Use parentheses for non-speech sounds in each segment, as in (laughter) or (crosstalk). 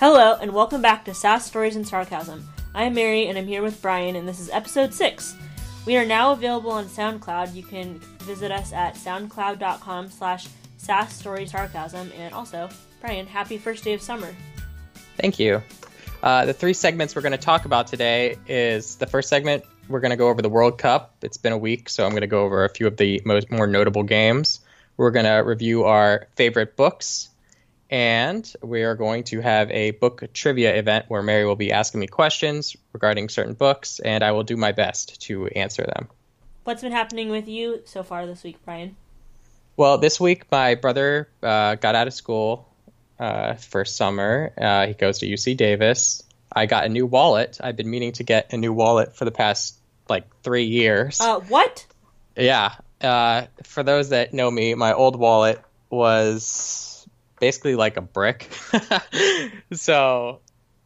Hello, and welcome back to Sass Stories and Sarcasm. I am Mary, and I'm here with Brian, and this is episode 6. We are now available on SoundCloud. You can visit us at soundcloud.com slash Sarcasm, and also, Brian, happy first day of summer. Thank you. Uh, the three segments we're going to talk about today is the first segment, we're going to go over the World Cup. It's been a week, so I'm going to go over a few of the most more notable games. We're going to review our favorite books, and we are going to have a book trivia event where Mary will be asking me questions regarding certain books, and I will do my best to answer them. What's been happening with you so far this week, Brian? Well, this week my brother uh, got out of school uh, for summer. Uh, he goes to UC Davis. I got a new wallet. I've been meaning to get a new wallet for the past like three years. Uh, what? Yeah. Uh, for those that know me, my old wallet was basically like a brick. (laughs) so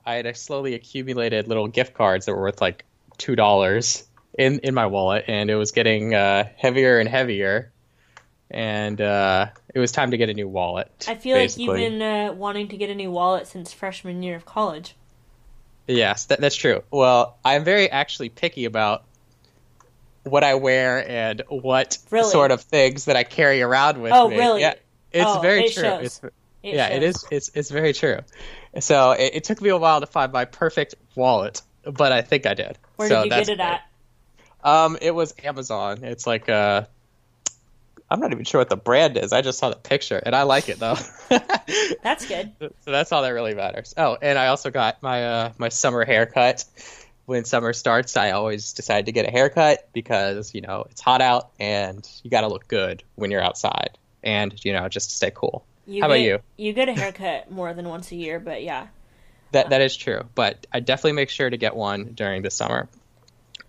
I had slowly accumulated little gift cards that were worth like two dollars in in my wallet, and it was getting uh, heavier and heavier. And uh, it was time to get a new wallet. I feel basically. like you've been uh, wanting to get a new wallet since freshman year of college. Yes, that, that's true. Well, I'm very actually picky about what I wear and what Really? sort of things that I carry around with Oh, me. really? Yeah, it's Oh, very it true. shows. It's, It yeah, it is. It's it's very true. So it, it took me a while to find my perfect wallet, but I think I did. Where So did you get it great. at? Um, it was Amazon. It's like uh, I'm not even sure what the brand is. I just saw the picture and I like it though. (laughs) That's good. so that's all that really matters. Oh, and I also got my uh, my summer haircut. When summer starts, I always decide to get a haircut because you know it's hot out and you got to look good when you're outside, and you know just to stay cool. You How about you? You get a haircut more than once a year, but yeah. That that is true, but I definitely make sure to get one during the summer.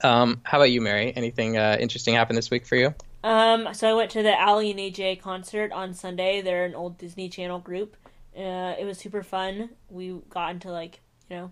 Um, how about you, Mary? Anything uh, interesting happened this week for you? Um, so I went to the Aly and AJ concert on Sunday. They're an old Disney Channel group. Uh, it was super fun. We got into like you know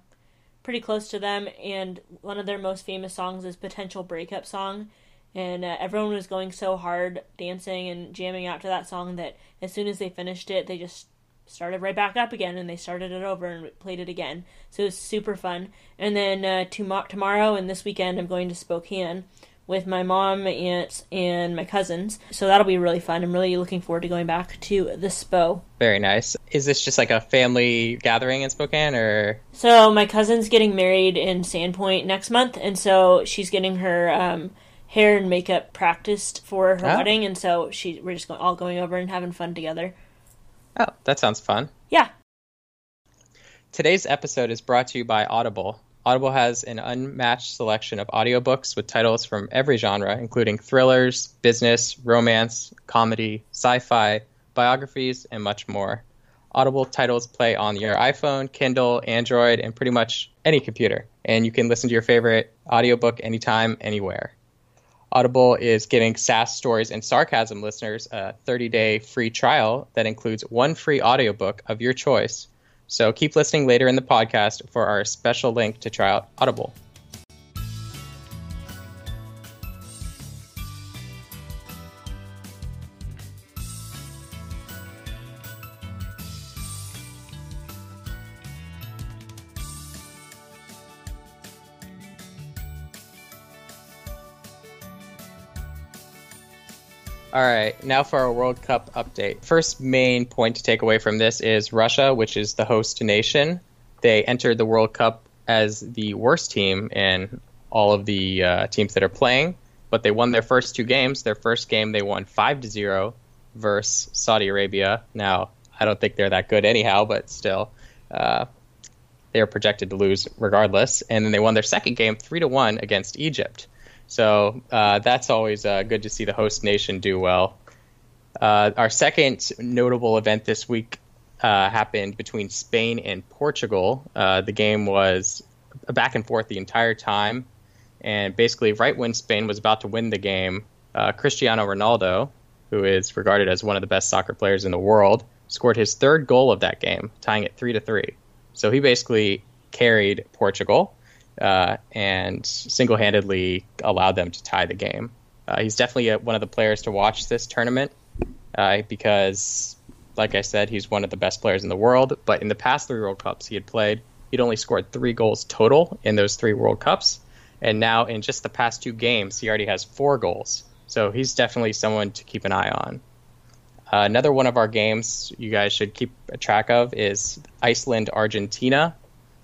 pretty close to them, and one of their most famous songs is "Potential Breakup Song," and uh, everyone was going so hard dancing and jamming out to that song that as soon as they finished it, they just started right back up again and they started it over and played it again. So it was super fun. And then uh, tomo- tomorrow and this weekend, I'm going to Spokane with my mom, my aunts, and my cousins. So that'll be really fun. I'm really looking forward to going back to the Spo. Very nice. Is this just like a family gathering in Spokane, or So my cousin's getting married in Sandpoint next month, and so she's getting her um, hair and makeup practiced for her Oh. wedding, and so she we're just all going over and having fun together. oh, that sounds fun. Yeah, Today's episode is brought to you by Audible. Audible has an unmatched selection of audiobooks with titles from every genre, including thrillers, business, romance, comedy, sci fi, biographies, and much more. Audible titles play on your iPhone, Kindle, Android, and pretty much any computer, and you can listen to your favorite audiobook anytime, anywhere. Audible is giving Sass Stories and Sarcasm listeners a 30 day free trial that includes one free audiobook of your choice. So keep listening later in the podcast for our special link to try out Audible. All right, now for our World Cup update. First main point to take away from this is Russia, which is the host nation. They entered the World Cup as the worst team in all of the uh, teams that are playing, but they won their first two games. Their first game they won 5 to 0 versus Saudi Arabia. Now, I don't think they're that good anyhow, but still uh, they are projected to lose regardless. And then they won their second game 3 to 1 against Egypt. So uh, that's always uh, good to see the host nation do well. Uh, our second notable event this week uh, happened between Spain and Portugal. Uh, the game was back and forth the entire time, and basically, right when Spain was about to win the game, uh, Cristiano Ronaldo, who is regarded as one of the best soccer players in the world, scored his third goal of that game, tying it three to three. So he basically carried Portugal uh, and single-handedly allowed them to tie the game. Uh, he's definitely a, one of the players to watch this tournament uh, because like I said, he's one of the best players in the world. But in the past three World Cups he had played, he'd only scored three goals total in those three World Cups. And now in just the past two games, he already has four goals. So he's definitely someone to keep an eye on. Uh, another one of our games you guys should keep track of is Iceland Argentina.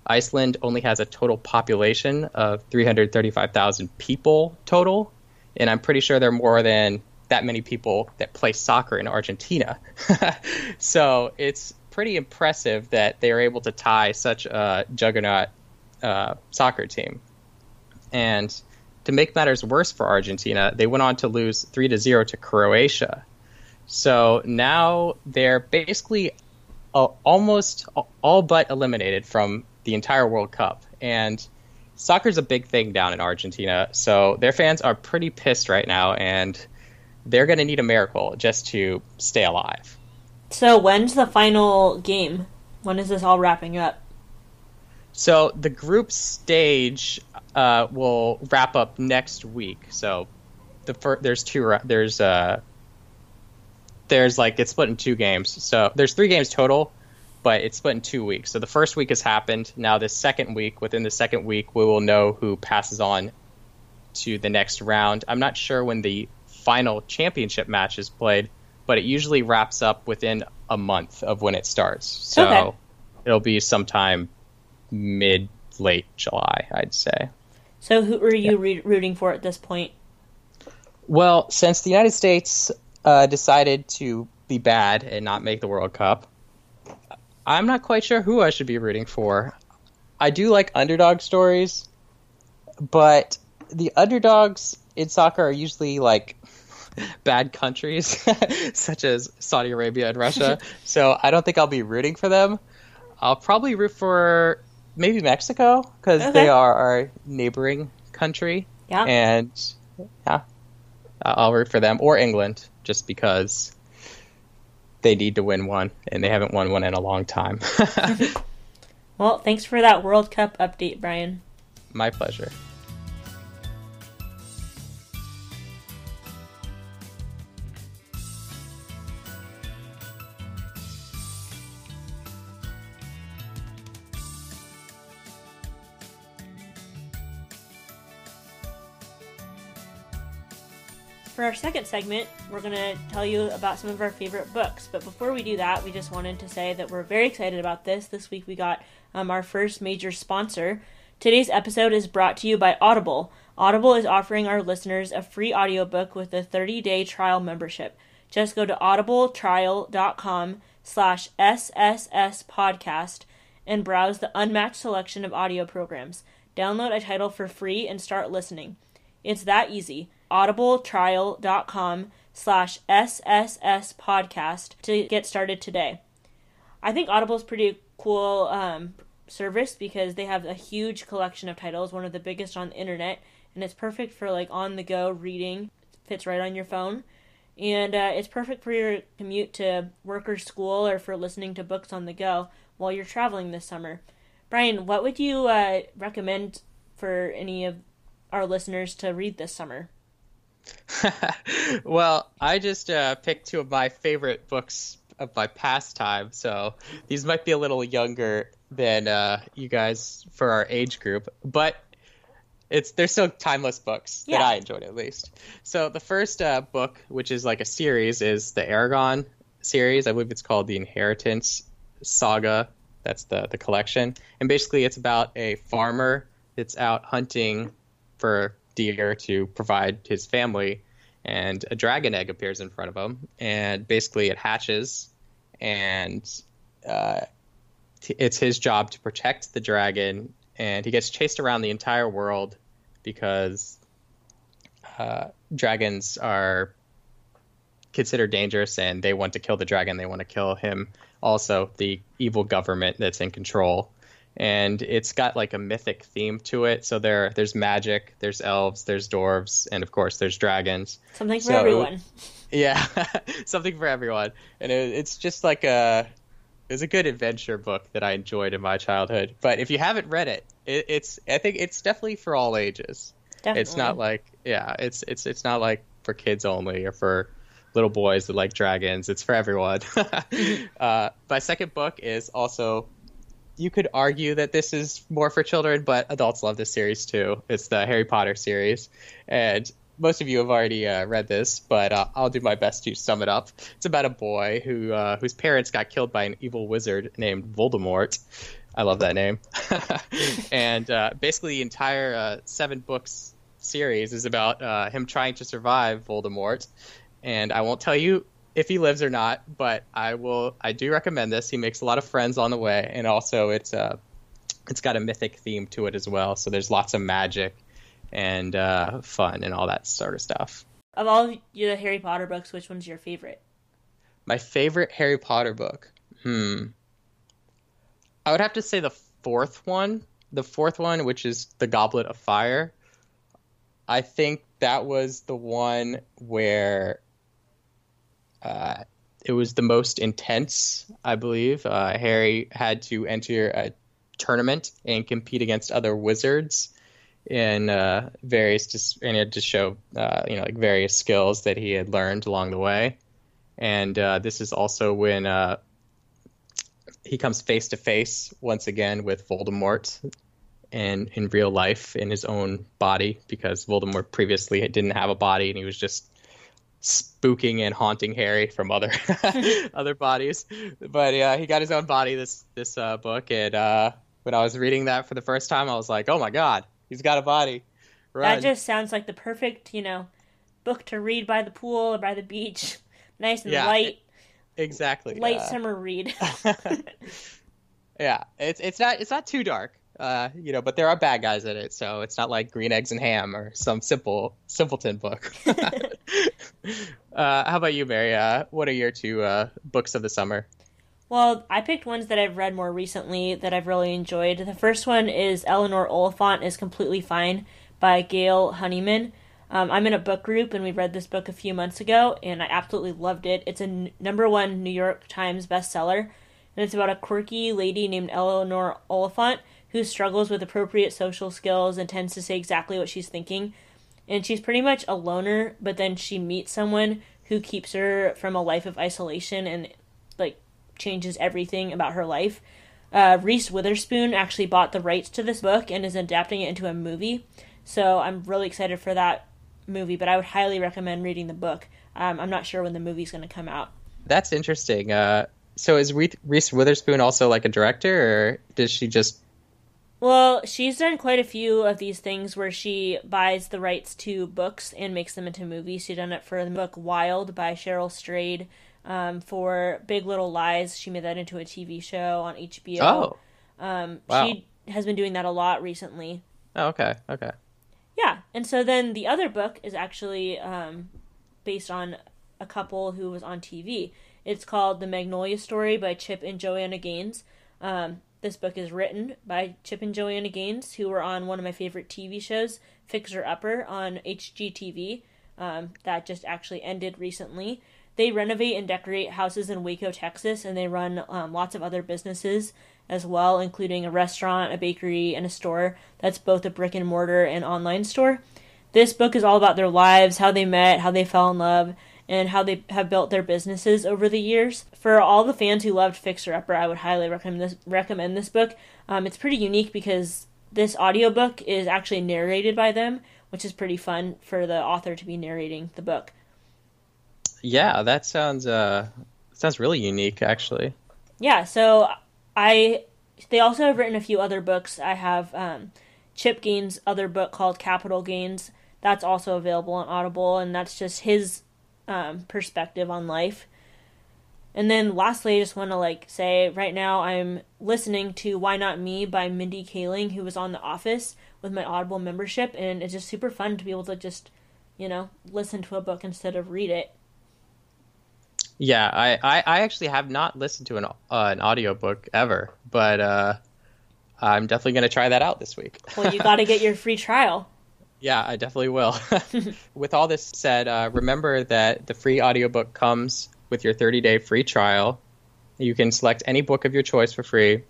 Iceland only has a total population of 335,000 people total, and I'm pretty sure there are more than that many people that play soccer in Argentina. (laughs) so it's pretty impressive that they are able to tie such a juggernaut uh, soccer team. And to make matters worse for Argentina, they went on to lose 3 to 0 to Croatia. So now they're basically uh, almost all but eliminated from the entire World Cup. And soccer's a big thing down in Argentina, so their fans are pretty pissed right now, and they're going to need a miracle just to stay alive. So when's the final game? When is this all wrapping up? So the group stage uh, will wrap up next week. So the fir- there's two there's uh there's like it's split in two games. So there's three games total, but it's split in two weeks. So the first week has happened. Now the second week, within the second week, we will know who passes on to the next round. I'm not sure when the final championship match is played, but it usually wraps up within a month of when it starts. So okay. it'll be sometime mid late July, I'd say. So who are you yeah. re- rooting for at this point? Well, since the United States uh, decided to be bad and not make the World Cup, I'm not quite sure who I should be rooting for. I do like underdog stories, but the underdogs in soccer are usually like (laughs) bad countries, (laughs) such as Saudi Arabia and Russia. (laughs) so I don't think I'll be rooting for them. I'll probably root for maybe Mexico because okay. they are our neighboring country. Yeah. And yeah, I'll root for them or England just because they need to win one, and they haven't won one in a long time. (laughs) well, thanks for that World Cup update, Brian. My pleasure. For our second segment, we're going to tell you about some of our favorite books. But before we do that, we just wanted to say that we're very excited about this. This week we got um, our first major sponsor. Today's episode is brought to you by Audible. Audible is offering our listeners a free audiobook with a 30-day trial membership. Just go to audibletrial.com slash SSS podcast and browse the unmatched selection of audio programs. Download a title for free and start listening. It's that easy audibletrial.com slash SSS podcast to get started today. I think Audible is pretty cool um, service because they have a huge collection of titles, one of the biggest on the internet, and it's perfect for like on the go reading. It fits right on your phone. And uh, it's perfect for your commute to work or school or for listening to books on the go while you're traveling this summer. Brian, what would you uh, recommend for any of our listeners to read this summer? (laughs) well, I just uh, picked two of my favorite books of my pastime, so these might be a little younger than uh, you guys for our age group, but it's they're still timeless books yeah. that I enjoyed at least. So the first uh, book, which is like a series, is the Eragon series. I believe it's called the Inheritance Saga. That's the the collection, and basically it's about a farmer that's out hunting for deer to provide his family, and a dragon egg appears in front of him, and basically it hatches, and uh, t- it's his job to protect the dragon, and he gets chased around the entire world because uh, dragons are considered dangerous and they want to kill the dragon. They want to kill him. Also, the evil government that's in control and it's got like a mythic theme to it. So there, there's magic, there's elves, there's dwarves, and of course there's dragons. Something for so, everyone. (laughs) Yeah, (laughs) something for everyone, and it, it's just like a, it's a good adventure book that I enjoyed in my childhood. But if you haven't read it, it it's I think it's definitely for all ages. Definitely. It's not like yeah, it's it's it's not like for kids only or for little boys that like dragons. It's for everyone. (laughs) uh, my second book is also. You could argue that this is more for children, but adults love this series too. It's the Harry Potter series, and most of you have already uh, read this, but uh, I'll do my best to sum it up. It's about a boy who uh, whose parents got killed by an evil wizard named Voldemort. I love that name. (laughs) and uh, basically, the entire uh, seven books series is about uh, him trying to survive Voldemort. And I won't tell you if he lives or not, but I will. I do recommend this. He makes a lot of friends on the way, and also it's uh, it's got a mythic theme to it as well. So there's lots of magic and uh, fun and all that sort of stuff. Of all the Harry Potter books, which one's your favorite? My favorite Harry Potter book. Hmm. I would have to say the fourth one. The fourth one, which is The Goblet of Fire. I think that was the one where uh, it was the most intense, I believe. Uh, Harry had to enter a tournament and compete against other wizards in uh, various just and had to show uh, you know like various skills that he had learned along the way. And uh, this is also when uh, he comes face to face once again with Voldemort in in real life in his own body because Voldemort previously didn't have a body and he was just spooking and haunting Harry from other (laughs) (laughs) other bodies. But yeah, he got his own body this this uh, book, and uh, when I was reading that for the first time, I was like, oh my god, he's got a body. Run. That just sounds like the perfect, you know, book to read by the pool or by the beach. (laughs) Nice and Yeah, light, it- exactly light uh, summer read. yeah, it's it's not it's not too dark, uh, you know, but there are bad guys in it, so it's not like Green Eggs and Ham or some simple simpleton book. (laughs) (laughs) uh, how about you, Mary? Uh, what are your two uh, books of the summer? Well, I picked ones that I've read more recently that I've really enjoyed. The first one is Eleanor Oliphant is Completely Fine by Gail Honeyman. Um, I'm in a book group and we read this book a few months ago and I absolutely loved it. It's a n- number one New York Times bestseller and it's about a quirky lady named Eleanor Oliphant who struggles with appropriate social skills and tends to say exactly what she's thinking. And she's pretty much a loner, but then she meets someone who keeps her from a life of isolation and like changes everything about her life. Uh, Reese Witherspoon actually bought the rights to this book and is adapting it into a movie. So I'm really excited for that movie, but I would highly recommend reading the book. Um, I'm not sure when the movie's going to come out. That's interesting. Uh, so is Reese Witherspoon also like a director, or does she just? Well, she's done quite a few of these things where she buys the rights to books and makes them into movies. She done it for the book Wild by Cheryl Strayed. Um, for Big Little Lies, she made that into a TV show on HBO. Oh, um, wow. she has been doing that a lot recently. oh, okay, okay. Yeah, and so then the other book is actually um, based on a couple who was on TV. It's called The Magnolia Story by Chip and Joanna Gaines. Um, this book is written by Chip and Joanna Gaines, who were on one of my favorite TV shows, Fixer Upper, on HGTV. Um, that just actually ended recently. They renovate and decorate houses in Waco, Texas, and they run um, lots of other businesses as well, including a restaurant, a bakery, and a store that's both a brick and mortar and online store. This book is all about their lives, how they met, how they fell in love, and how they have built their businesses over the years. For all the fans who loved Fixer Upper, I would highly recommend this recommend this book. Um, it's pretty unique because this audiobook is actually narrated by them, which is pretty fun for the author to be narrating the book. Yeah, that sounds uh sounds really unique, actually. yeah so i they also have written a few other books i have um, chip gaines other book called Capital Gaines that's also available on audible and that's just his um, perspective on life. And then lastly i just want to like say right now i'm listening to why not me by mindy kaling who was on the office with my audible membership and it's just super fun to be able to just you know listen to a book instead of read it. Yeah, I, I, I actually have not listened to an uh, an audiobook ever, but uh, I'm definitely going to try that out this week. well you got to get your (laughs) free trial Yeah, I definitely will. (laughs) (laughs) with all this said, uh, remember that the free audiobook comes with your 30 day free trial. You can select any book of your choice for free.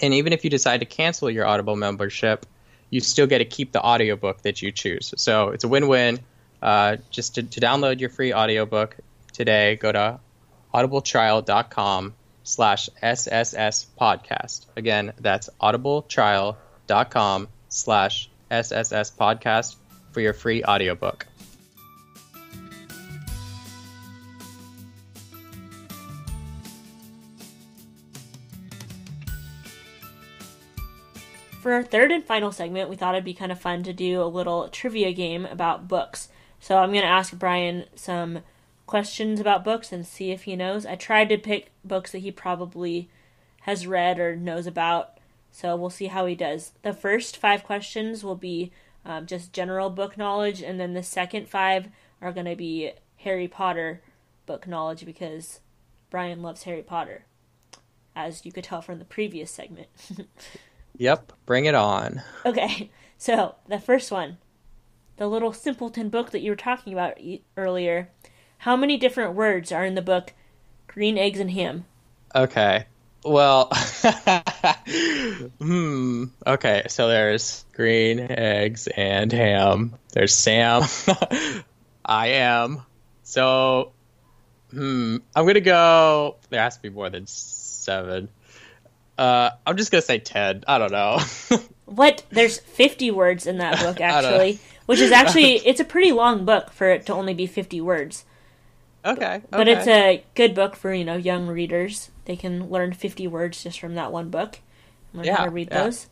And even if you decide to cancel your Audible membership, you still get to keep the audiobook that you choose. So it's a win win. Uh, just to, to download your free audiobook, today, go to audibletrial.com slash SSS podcast. Again, that's audibletrial.com slash SSS podcast for your free audiobook. For our third and final segment, we thought it'd be kind of fun to do a little trivia game about books. So I'm going to ask Brian some questions about books and see if he knows. I tried to pick books that he probably has read or knows about, so we'll see how he does. The first five questions will be um, just general book knowledge, and then the second five are going to be Harry Potter book knowledge because Brian loves Harry Potter, as you could tell from the previous segment. (laughs) Yep, bring it on. Okay, so the first one, the little simpleton book that you were talking about e- earlier. How many different words are in the book Green Eggs and Ham? Okay. Well, (laughs) hmm. Okay, so there's green eggs and ham. There's Sam. (laughs) I am. So, hmm. I'm gonna go. There has to be more than seven. Uh, I'm just gonna say ten. I don't know. (laughs) What? There's 50 words in that book, I don't know. actually, which is actually it's a pretty long book for it to only be 50 words. Okay. But okay. it's a good book for you know young readers. They can learn 50 words just from that one book. I'm Yeah, kind read yeah. those.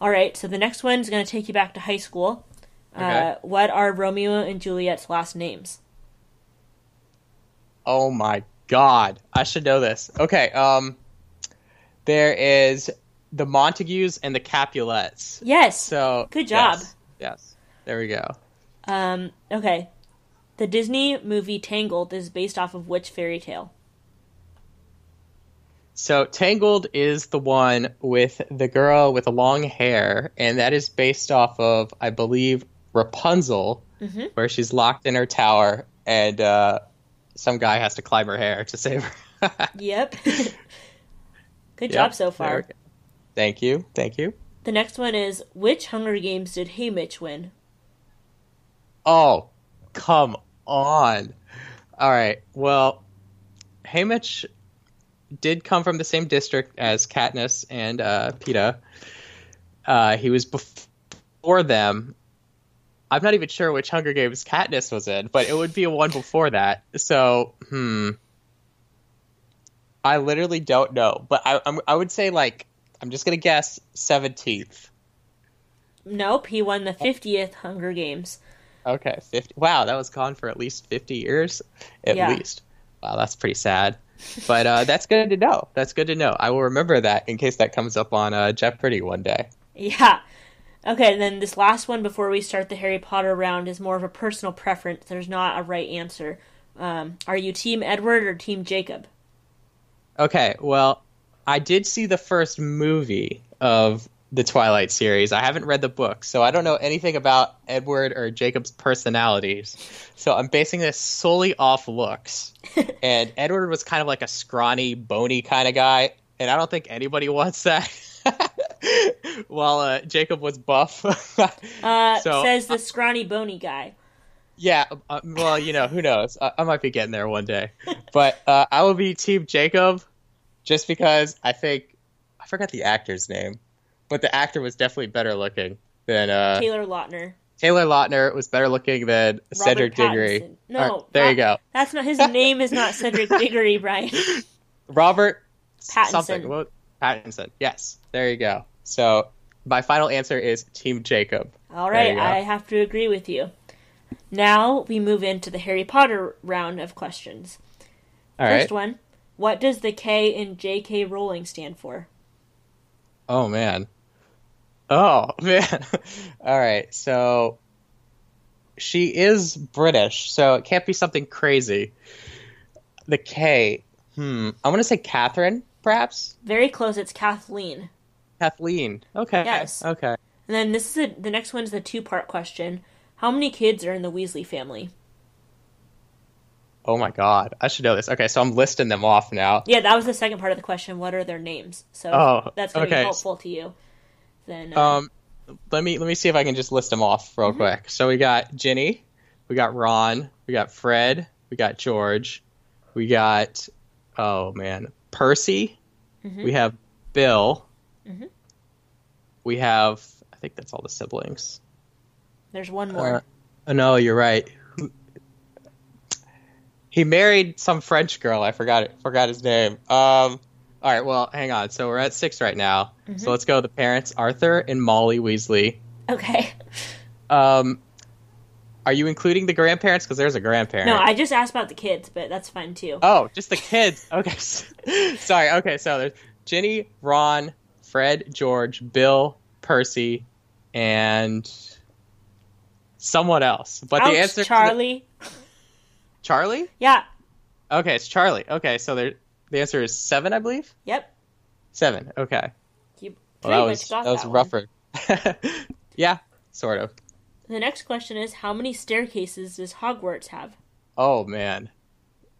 All right, so the next one is gonna take you back to high school. Uh, Okay. what are Romeo and Juliet's last names? Oh my god. I should know this. Okay, um there is the Montagues and the Capulets. Yes. So Good job. Yes, yes. There we go. Um, okay. The Disney movie Tangled is based off of which fairy tale? So Tangled is the one with the girl with the long hair, and that is based off of, I believe, Rapunzel, Mhm. where she's locked in her tower, and uh, some guy has to climb her hair to save her. (laughs) Yep. (laughs) Good Yep, job so far. Thank you, thank you. The next one is which Hunger Games did Haymitch win? Oh, come on. All right. Well, Haymitch did come from the same district as Katniss and uh, Peeta. Uh, he was before them. I'm not even sure which Hunger Games Katniss was in, but it would be a one before that. So, hmm. I literally don't know, but I, I'm, I would say like I'm just gonna guess 17th. Nope, he won the 50th Hunger Games. Okay, 50. Wow, that was gone for at least 50 years. At Yeah. least. Wow, that's pretty sad. But uh, that's good to know. That's good to know. I will remember that in case that comes up on uh, Jeopardy one day. Yeah. Okay, and then this last one before we start the Harry Potter round is more of a personal preference. There's not a right answer. Um, are you Team Edward or Team Jacob? Okay, well, I did see the first movie of the Twilight series. I haven't read the book, so I don't know anything about Edward or Jacob's personalities. So I'm basing this solely off looks. (laughs) and Edward was kind of like a scrawny, bony kind of guy, and I don't think anybody (laughs) wants that. (laughs) While uh, Jacob was buff. Uh, So, says the scrawny bony guy. Yeah, uh, well, you know, who knows? I, I might be getting there one day. But uh, I will be Team Jacob just because I think I forgot the actor's name, but the actor was definitely better looking than uh, Taylor Lautner. Taylor Lautner was better looking than Robert Cedric Diggory. No, right, there you go. That's not his name. Is not Cedric (laughs) Diggory, Brian. Robert Pattinson. something. What? Pattinson. Yes, there you go. So my final answer is Team Jacob. All right. I have to agree with you. Now we move into the Harry Potter round of questions. All right. First one: What does the K in J.K. Rowling stand for? Oh man. Oh (laughs) man. All right. So she is British, so it can't be something crazy. The K. Hmm. I'm gonna say Catherine, perhaps. Very close. It's Kathleen. Kathleen. Okay. Yes. Okay. And then this is a, the next one is the two-part question. How many kids are in the Weasley family? Oh my God. I should know this. Okay, so I'm listing them off now. Yeah, that was the second part of the question. What are their names? So Oh, that's going to okay. be helpful to you. Then uh, Um, let me let me see if I can just list them off real quick. So we got Ginny, we got Ron, we got Fred, We got George. We got oh man, Percy. Mhm. We have Bill. Mhm. We have I think that's all the siblings. There's one more. Uh, oh, no, you're right. He married some French girl. I forgot it. Forgot his name. Um. All right. Well, hang on. So we're at six right now. Mhm. So let's go. The parents, Arthur and Molly Weasley. okay. Um. Are you including the grandparents? Because there's a grandparent. No, I just asked about the kids, but that's fine too. Oh, just the kids. (laughs) Okay. (laughs) Sorry. Okay. So there's Ginny, Ron, Fred, George, Bill, Percy, and someone else. But Ouch, the answer to the- Charlie. (laughs) Charlie? Yeah. Okay, it's Charlie. Okay, so there the answer is seven, I believe. Yep. Seven. Okay. Well, that was that was one. rougher. (laughs) yeah, sort of. The next question is how many staircases does Hogwarts have? Oh man,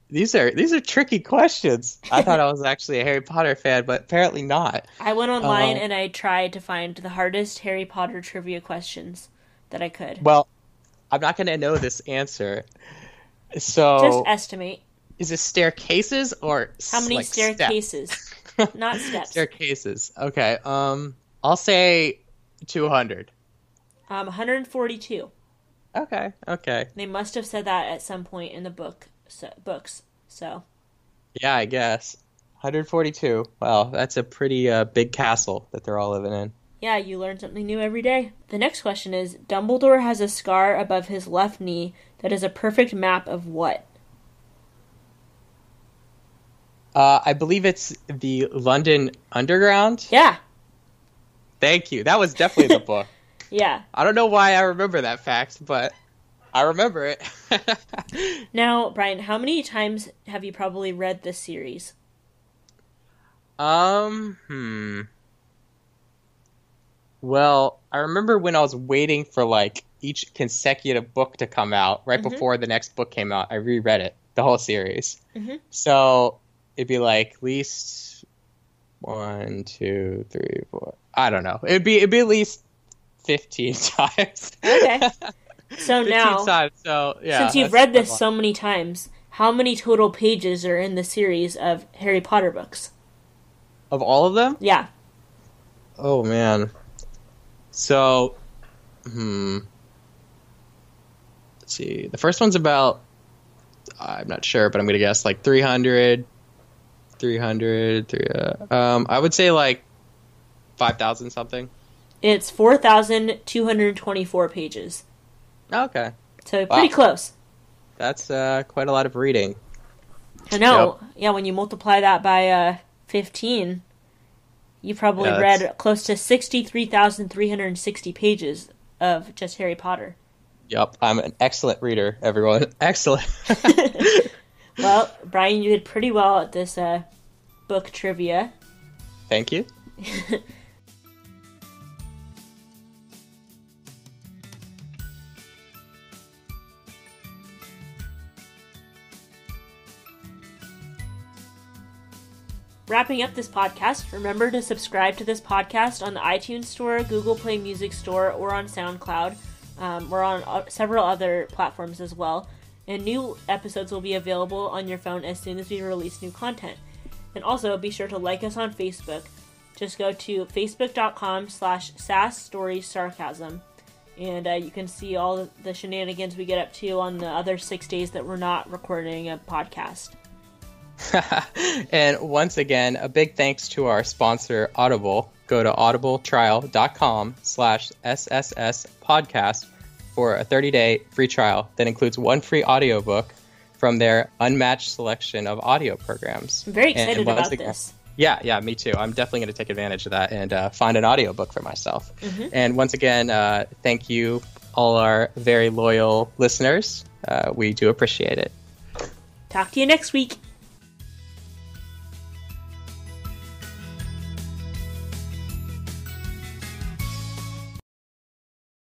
these are these are tricky questions. I (laughs) thought I was actually a Harry Potter fan, but apparently not. I went online Uh, and I tried to find the hardest Harry Potter trivia questions that I could. Well, I'm not going to know this answer. So Just estimate is it staircases or how many like, staircases? Not steps. staircases. Okay. Um, I'll say 200. Um, 142. Okay. Okay. They must have said that at some point in the book so, books. So Yeah, I guess. 142. Wow, that's a pretty uh, big castle that they're all living in. yeah, you learn something new every day. The next question is: Dumbledore has a scar above his left knee that is a perfect map of what? Uh, I believe it's the London Underground. Yeah, Thank you. That was definitely the book. (laughs) yeah. I don't know why I remember that fact, but I remember it. (laughs) Now, Brian, how many times have you probably read this series? um, hmm. Well, I remember when I was waiting for like each consecutive book to come out right Mhm. before the next book came out. I reread it, the whole series. Mhm. So it'd be like at least one, two, three, four. I don't know. It'd be it'd be at least fifteen (laughs) times. Okay. (laughs) So 15 now, times. So yeah. since you've read this so many times, how many total pages are in the series of Harry Potter books? of all of them, Yeah. oh man. So, hmm. Let's see. The first one's about. I'm not sure, but I'm gonna guess like 300, 300, three, uh, um, I would say like 5,000 something. It's 4,224 pages. Okay. So pretty Wow. close. That's uh, quite a lot of reading. I know. Yeah, when you multiply that by uh, 15, you probably Yeah, read close to 63,360 pages of just Harry Potter. Yep, I'm an excellent reader, everyone. (laughs) Excellent. (laughs) Well, Brian, you did pretty well at this uh, book trivia. Thank you. (laughs) Wrapping up this podcast, remember to subscribe to this podcast on the iTunes Store, Google Play Music Store, or on SoundCloud. Um, we're on uh, several other platforms as well. And new episodes will be available on your phone as soon as we release new content. And also be sure to like us on Facebook. Just go to facebook.com slash sass stories sarcasm. And uh, you can see all the shenanigans we get up to on the other six days that we're not recording a podcast. (laughs) and once again, a big thanks to our sponsor, Audible. Go to audibletrial.com slash SSS podcast for a 30-day free trial that includes one free audiobook from their unmatched selection of audio programs. I'm very And excited about again- this. Yeah, yeah, me too. I'm definitely going to take advantage of that and uh, find an audiobook for myself. Mhm. And once again, uh, thank you, all our very loyal listeners. Uh, we do appreciate it. Talk to you next week.